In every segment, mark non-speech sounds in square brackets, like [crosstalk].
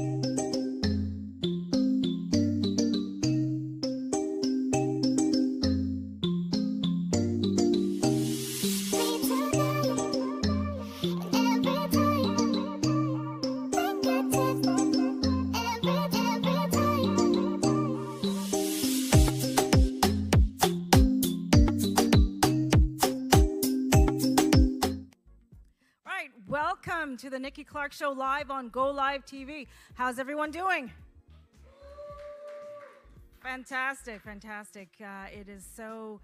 to Nikki Clarke Show live on Go Live TV. How's everyone doing? Fantastic, fantastic. Uh, it is so,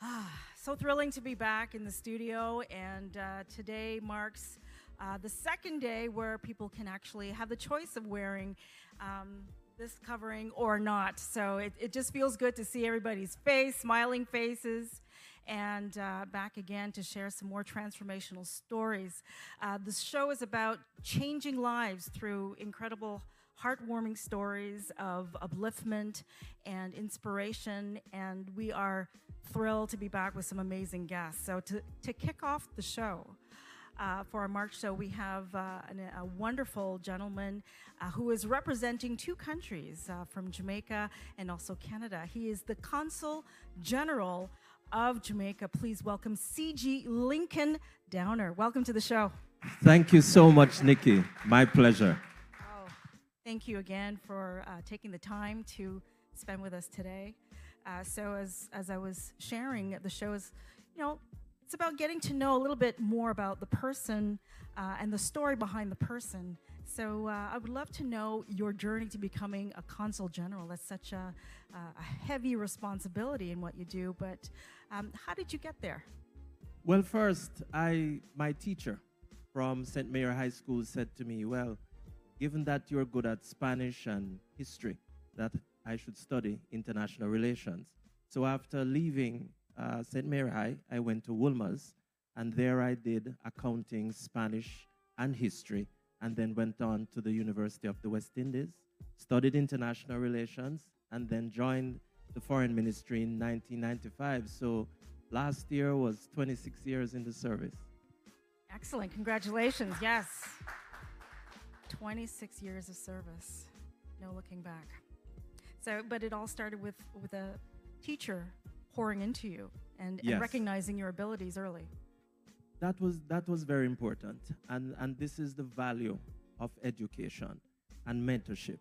ah, so thrilling to be back in the studio, and uh, today marks uh, the second day where people can actually have the choice of wearing. Um, this covering or not. So it, it just feels good to see everybody's face, smiling faces and uh, back again to share some more transformational stories. Uh, the show is about changing lives through incredible heartwarming stories of upliftment and inspiration, and we are thrilled to be back with some amazing guests. So, to, to kick off the show, uh, for our March show, we have uh, an, a wonderful gentleman uh, who is representing two countries uh, from Jamaica and also Canada. He is the Consul General of Jamaica. Please welcome CG Lincoln Downer. Welcome to the show. Thank you so much, Nikki. My pleasure. Oh, thank you again for uh, taking the time to spend with us today. Uh, so, as, as I was sharing, the show is, you know, it's about getting to know a little bit more about the person uh, and the story behind the person. So uh, I would love to know your journey to becoming a consul general. That's such a, uh, a heavy responsibility in what you do. But um, how did you get there? Well, first, I my teacher from St. Mary High School said to me, "Well, given that you're good at Spanish and history, that I should study international relations." So after leaving uh, St. Mary High, I went to Wolmer's, and there I did accounting, Spanish, and history and then went on to the University of the West Indies, studied international relations, and then joined the foreign ministry in 1995. So last year was 26 years in the service. Excellent. Congratulations. Yes. 26 years of service. No looking back. So, but it all started with, with a teacher pouring into you and, yes. and recognizing your abilities early that was that was very important. And and this is the value of education and mentorship.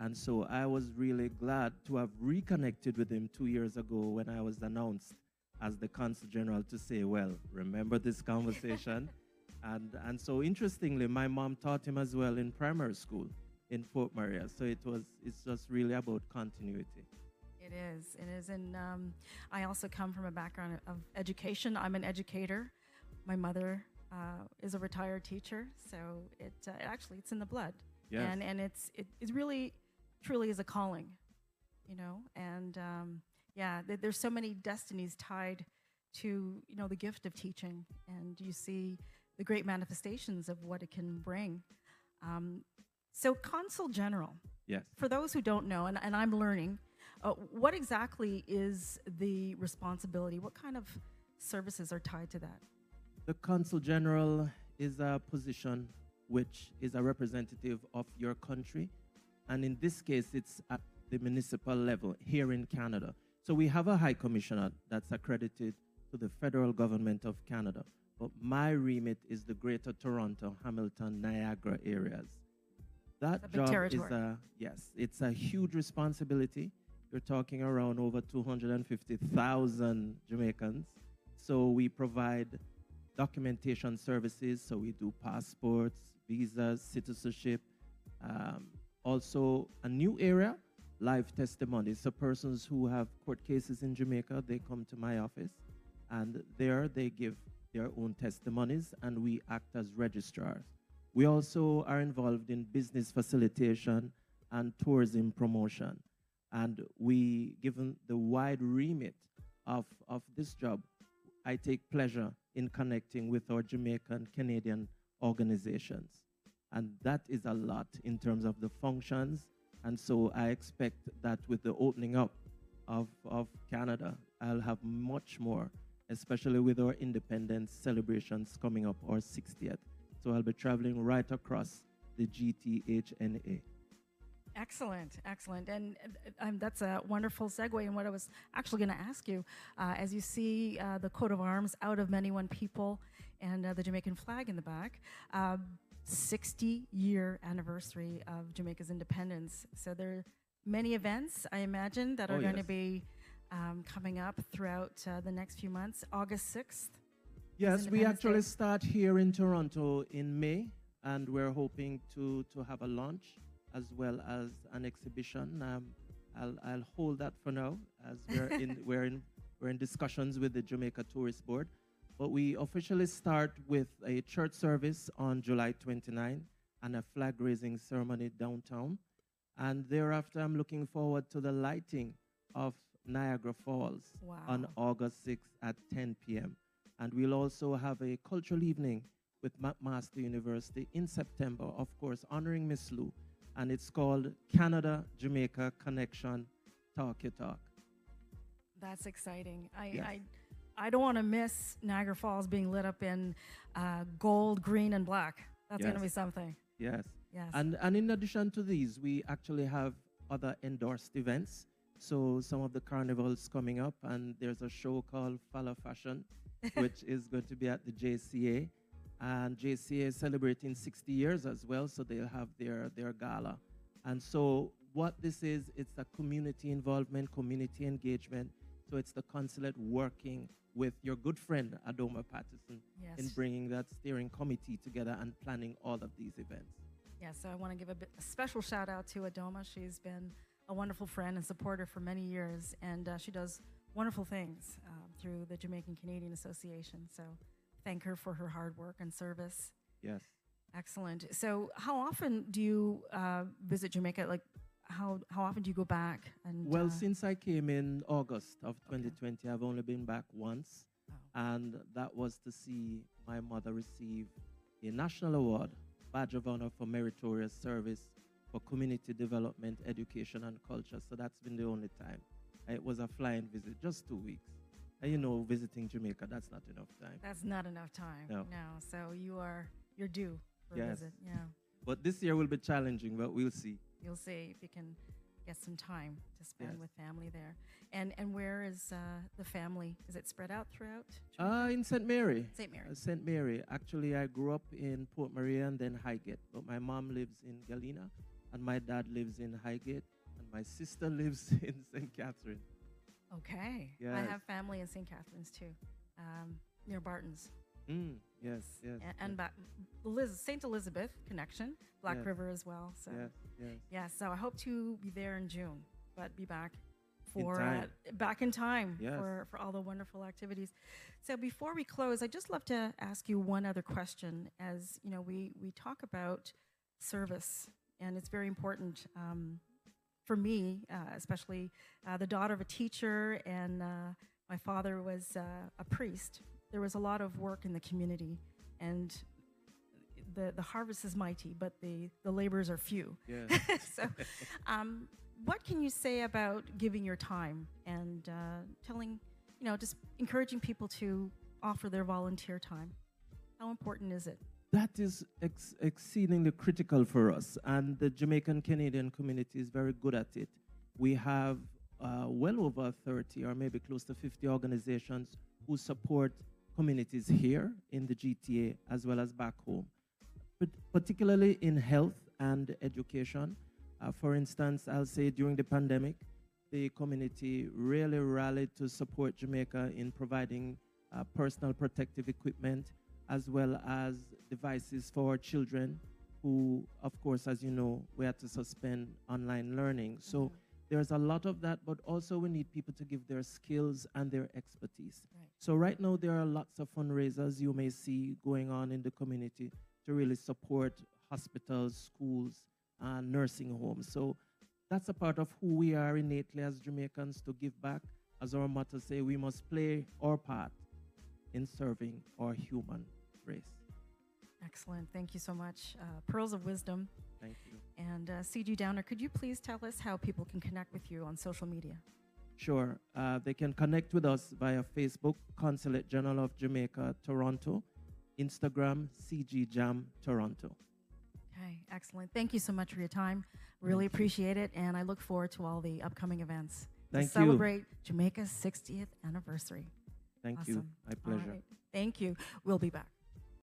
And so i was really glad to have reconnected with him two years ago when i was announced as the consul general to say well remember this conversation? [laughs] And and so interestingly my mom taught him as well in primary school in Port Maria so it was it's just really about continuity. It is. It is. And um, i also come from a background of education. I'm an educator my mother uh, is a retired teacher, so it uh, actually it's in the blood. Yes. And and it's it, it really truly is a calling, you know. And um, yeah, th- there's so many destinies tied to you know the gift of teaching, and you see the great manifestations of what it can bring. Um, so, consul general. Yes. For those who don't know, and, and I'm learning, uh, what exactly is the responsibility? What kind of services are tied to that? The consul general is a position which is a representative of your country. And in this case, it's at the municipal level here in Canada. So we have a high commissioner that's accredited to the federal government of Canada. But my remit is the greater Toronto, Hamilton, Niagara areas. That job territory. is a yes, it's a huge responsibility. You're talking around over 250,000 Jamaicans. So we provide documentation services. So we do passports, visas, citizenship. Um, also, a new area, live testimonies. So persons who have court cases in Jamaica, they come to my office, and there they give their own testimonies, and we act as registrars. We also are involved in business facilitation and tourism promotion. And we, given the wide remit of, of this job, I take pleasure in connecting with our Jamaican Canadian organizations. And that is a lot in terms of the functions. And so I expect that with the opening up of, of Canada, I'll have much more, especially with our independence celebrations coming up, our 60th. So I'll be traveling right across the GTHNA. Excellent, excellent. And uh, um, that's a wonderful segue in what I was actually going to ask you. Uh, as you see uh, the coat of arms out of many one people and uh, the Jamaican flag in the back, 60 um, year anniversary of Jamaica's independence. So there are many events, I imagine, that are oh, going yes. to be um, coming up throughout uh, the next few months. August 6th. Yes, we actually Day. start here in Toronto in May, and we're hoping to, to have a launch as well as an exhibition. Um, I'll, I'll hold that for now, as we're in [laughs] we're in we're in discussions with the Jamaica Tourist Board. But we officially start with a church service on July 29 and a flag raising ceremony downtown. And thereafter, I'm looking forward to the lighting of Niagara Falls wow. on August 6th at 10 p.m. And we'll also have a cultural evening with McMaster University in September, of course, honoring Miss Lou. And it's called Canada Jamaica Connection Talk Your Talk. That's exciting. I, yes. I, I don't want to miss Niagara Falls being lit up in uh, gold, green, and black. That's yes. going to be something. Yes. Yes. And, and in addition to these, we actually have other endorsed events. So some of the carnivals coming up, and there's a show called Follow Fashion, [laughs] which is going to be at the JCA. And JCA is celebrating 60 years as well, so they'll have their, their gala. And so what this is, it's a community involvement, community engagement. So it's the consulate working with your good friend Adaoma Patterson yes. in bringing that steering committee together and planning all of these events. Yeah, so I want to give a, bit, a special shout out to Adaoma. She's been a wonderful friend and supporter for many years, and uh, she does wonderful things uh, through the Jamaican Canadian Association. So thank her for her hard work and service. Yes. Excellent. So, how often do you uh, visit Jamaica? Like, how how often do you go back? And well, uh, since I came in August of 2020, okay. I've only been back once, oh. and that was to see my mother receive a national award, badge of honor for meritorious service for community development, education, and culture. So that's been the only time. It was a flying visit, just two weeks. And you know, visiting Jamaica, that's not enough time. That's not enough time. No. No. So you are you're due for yes. a visit. Yeah. But this year will be challenging, but we'll see. You'll see if you can get some time to spend Yes. with family there. And and where is uh, the family? Is it spread out throughout? Uh, in St. Mary. St. Mary. Uh, St. Mary. Actually, I grew up in Port Maria and then Highgate, but my mom lives in Galina, and my dad lives in Highgate, and my sister [laughs] lives in St. Catherine. Okay. I have family in St. Catharines too, um, near Barton's. Mm, yes, yes. A- and ba- Liz, St. Elizabeth connection, Black Yes. River as well. So yes, yes. yeah, so I hope to be there in June, but be back for time. Uh, back in time Yes. for for all the wonderful activities. So before we close, I'd just love to ask you one other question. As you know, we we talk about service, and it's very important. Um, for me, uh, especially uh, the daughter of a teacher, and uh, my father was uh, a priest. There was a lot of work in the community, and the the harvest is mighty, but the the laborers are few. yes. [laughs] so, um, what can you say about giving your time and uh, telling, you know, just encouraging people to offer their volunteer time? How important is it? That is ex- exceedingly critical for us, and the Jamaican Canadian community is very good at it. We have uh, well over 30 or maybe close to 50 organizations who support communities here in the GTA as well as back home, but particularly in health and education. Uh, for instance, I'll say during the pandemic, the community really rallied to support Jamaica in providing uh, personal protective equipment as well as devices for children who, of course, as you know, we had to suspend online learning. So Mhm. there's a lot of that, but also we need people to give their skills and their expertise. Right. So right now there are lots of fundraisers you may see going on in the community to really support hospitals, schools, and nursing homes. So that's a part of who we are innately as Jamaicans to give back. As our motto say, we must play our part in serving our human race. Excellent. Thank you so much. Uh, Pearls of Wisdom. Thank you. And uh, CG Downer, could you please tell us how people can connect with you on social media? Sure. Uh, they can connect with us via Facebook, Consulate General of Jamaica, Toronto, Instagram, CG Jam Toronto. Okay, excellent. Thank you so much for your time. Really Thank you. appreciate it, and I look forward to all the upcoming events Thank to you. celebrate Jamaica's 60th anniversary. Thank awesome. you. My pleasure. right. Thank you. We'll be back.